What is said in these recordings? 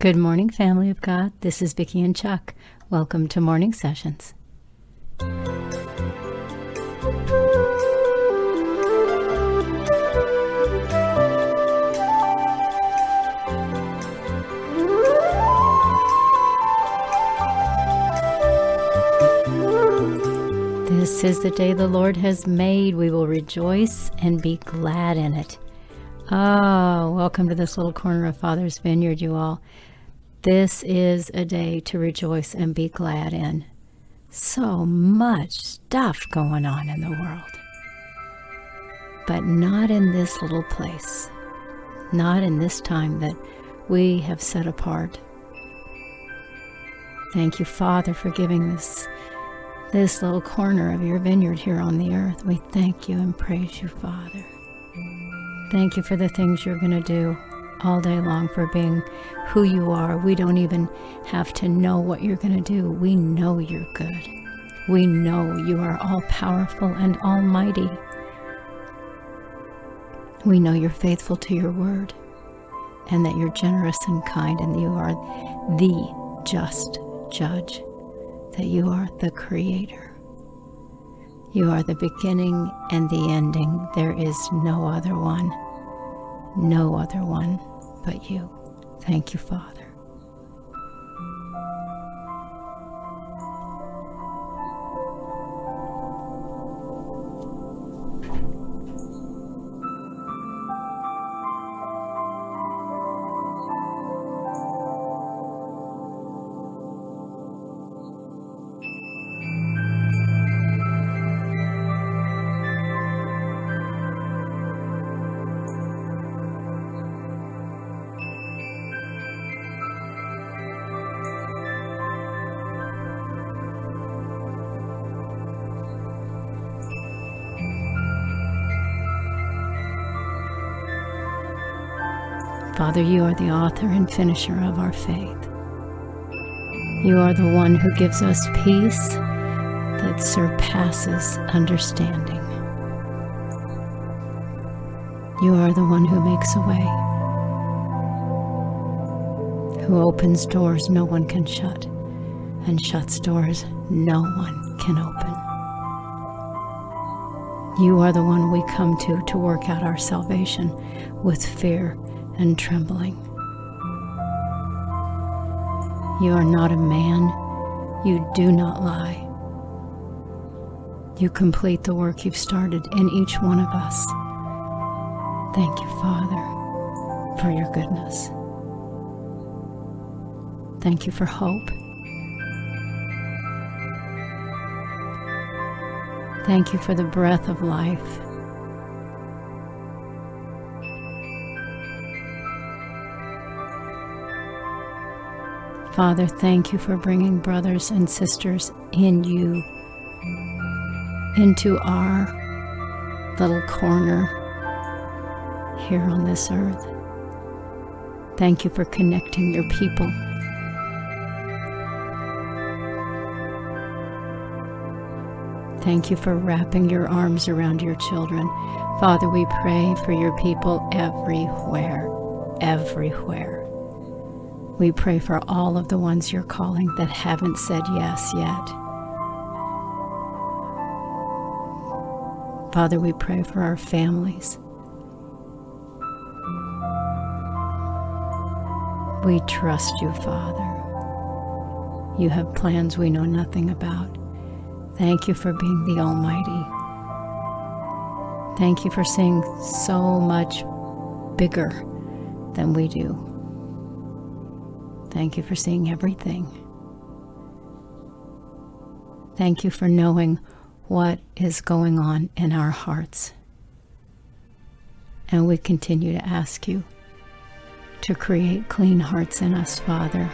Good morning, family of God. This is Vicki and Chuck. Welcome to Morning Sessions. This is the day the Lord has made. We will rejoice and be glad in it. Oh, welcome to this little corner of Father's Vineyard, you all. This is a day to rejoice and be glad in. So much stuff going on in the world. But not in this little place. Not in this time that we have set apart. Thank you, Father, for giving this this little corner of your vineyard here on the earth. We thank you and praise you, Father. Thank you for the things you're going to do all day long for being who you are. We don't even have to know what you're going to do. We know you're good. We know you are all powerful and almighty. We know you're faithful to your word and that you're generous and kind and you are the just judge, that you are the creator. You are the beginning and the ending. There is no other one, no other one but you. Thank you, Father. Father, you are the author and finisher of our faith. You are the one who gives us peace that surpasses understanding. You are the one who makes a way, who opens doors no one can shut, and shuts doors no one can open. You are the one we come to to work out our salvation with fear and trembling. You are not a man, you do not lie. You complete the work you've started in each one of us. Thank you, Father, for your goodness. Thank you for hope. Thank you for the breath of life. Father, thank you for bringing brothers and sisters in you into our little corner here on this earth. Thank you for connecting your people. Thank you for wrapping your arms around your children. Father, we pray for your people everywhere, everywhere. We pray for all of the ones you're calling that haven't said yes yet. Father, we pray for our families. We trust you, Father. You have plans we know nothing about. Thank you for being the Almighty. Thank you for seeing so much bigger than we do. Thank you for seeing everything. Thank you for knowing what is going on in our hearts. And we continue to ask you to create clean hearts in us, Father,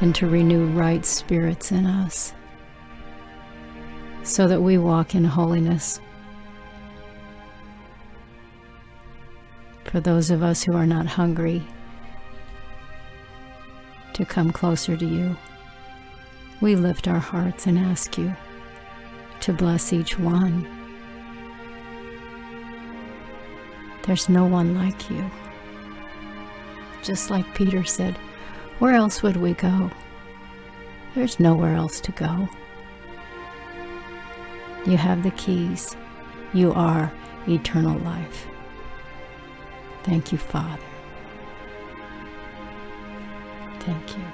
and to renew right spirits in us so that we walk in holiness. For those of us who are not hungry to come closer to you. We lift our hearts and ask you to bless each one. There's no one like you. Just like Peter said, Where else would we go? There's nowhere else to go. You have the keys. You are eternal life. Thank you, Father. Thank you.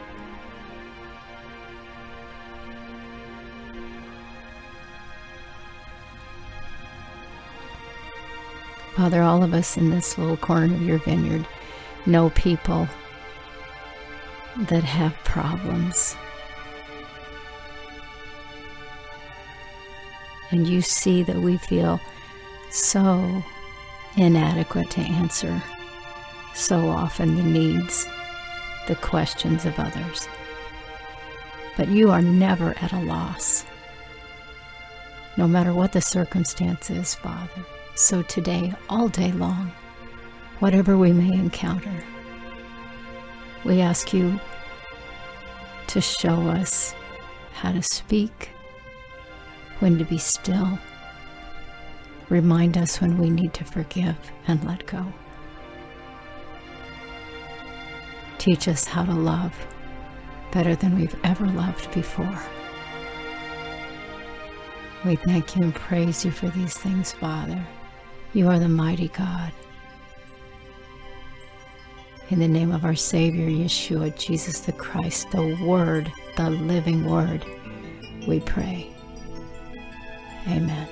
Father, all of us in this little corner of your vineyard know people that have problems. And you see that we feel so inadequate to answer so often the needs, the questions of others. But you are never at a loss, no matter what the circumstance is, Father. So today, all day long, whatever we may encounter, we ask you to show us how to speak, when to be still. Remind us when we need to forgive and let go. Teach us how to love better than we've ever loved before. We thank you and praise you for these things, Father. You are the mighty God. In the name of our Savior, Yeshua, Jesus the Christ, the Word, the living Word, we pray. Amen.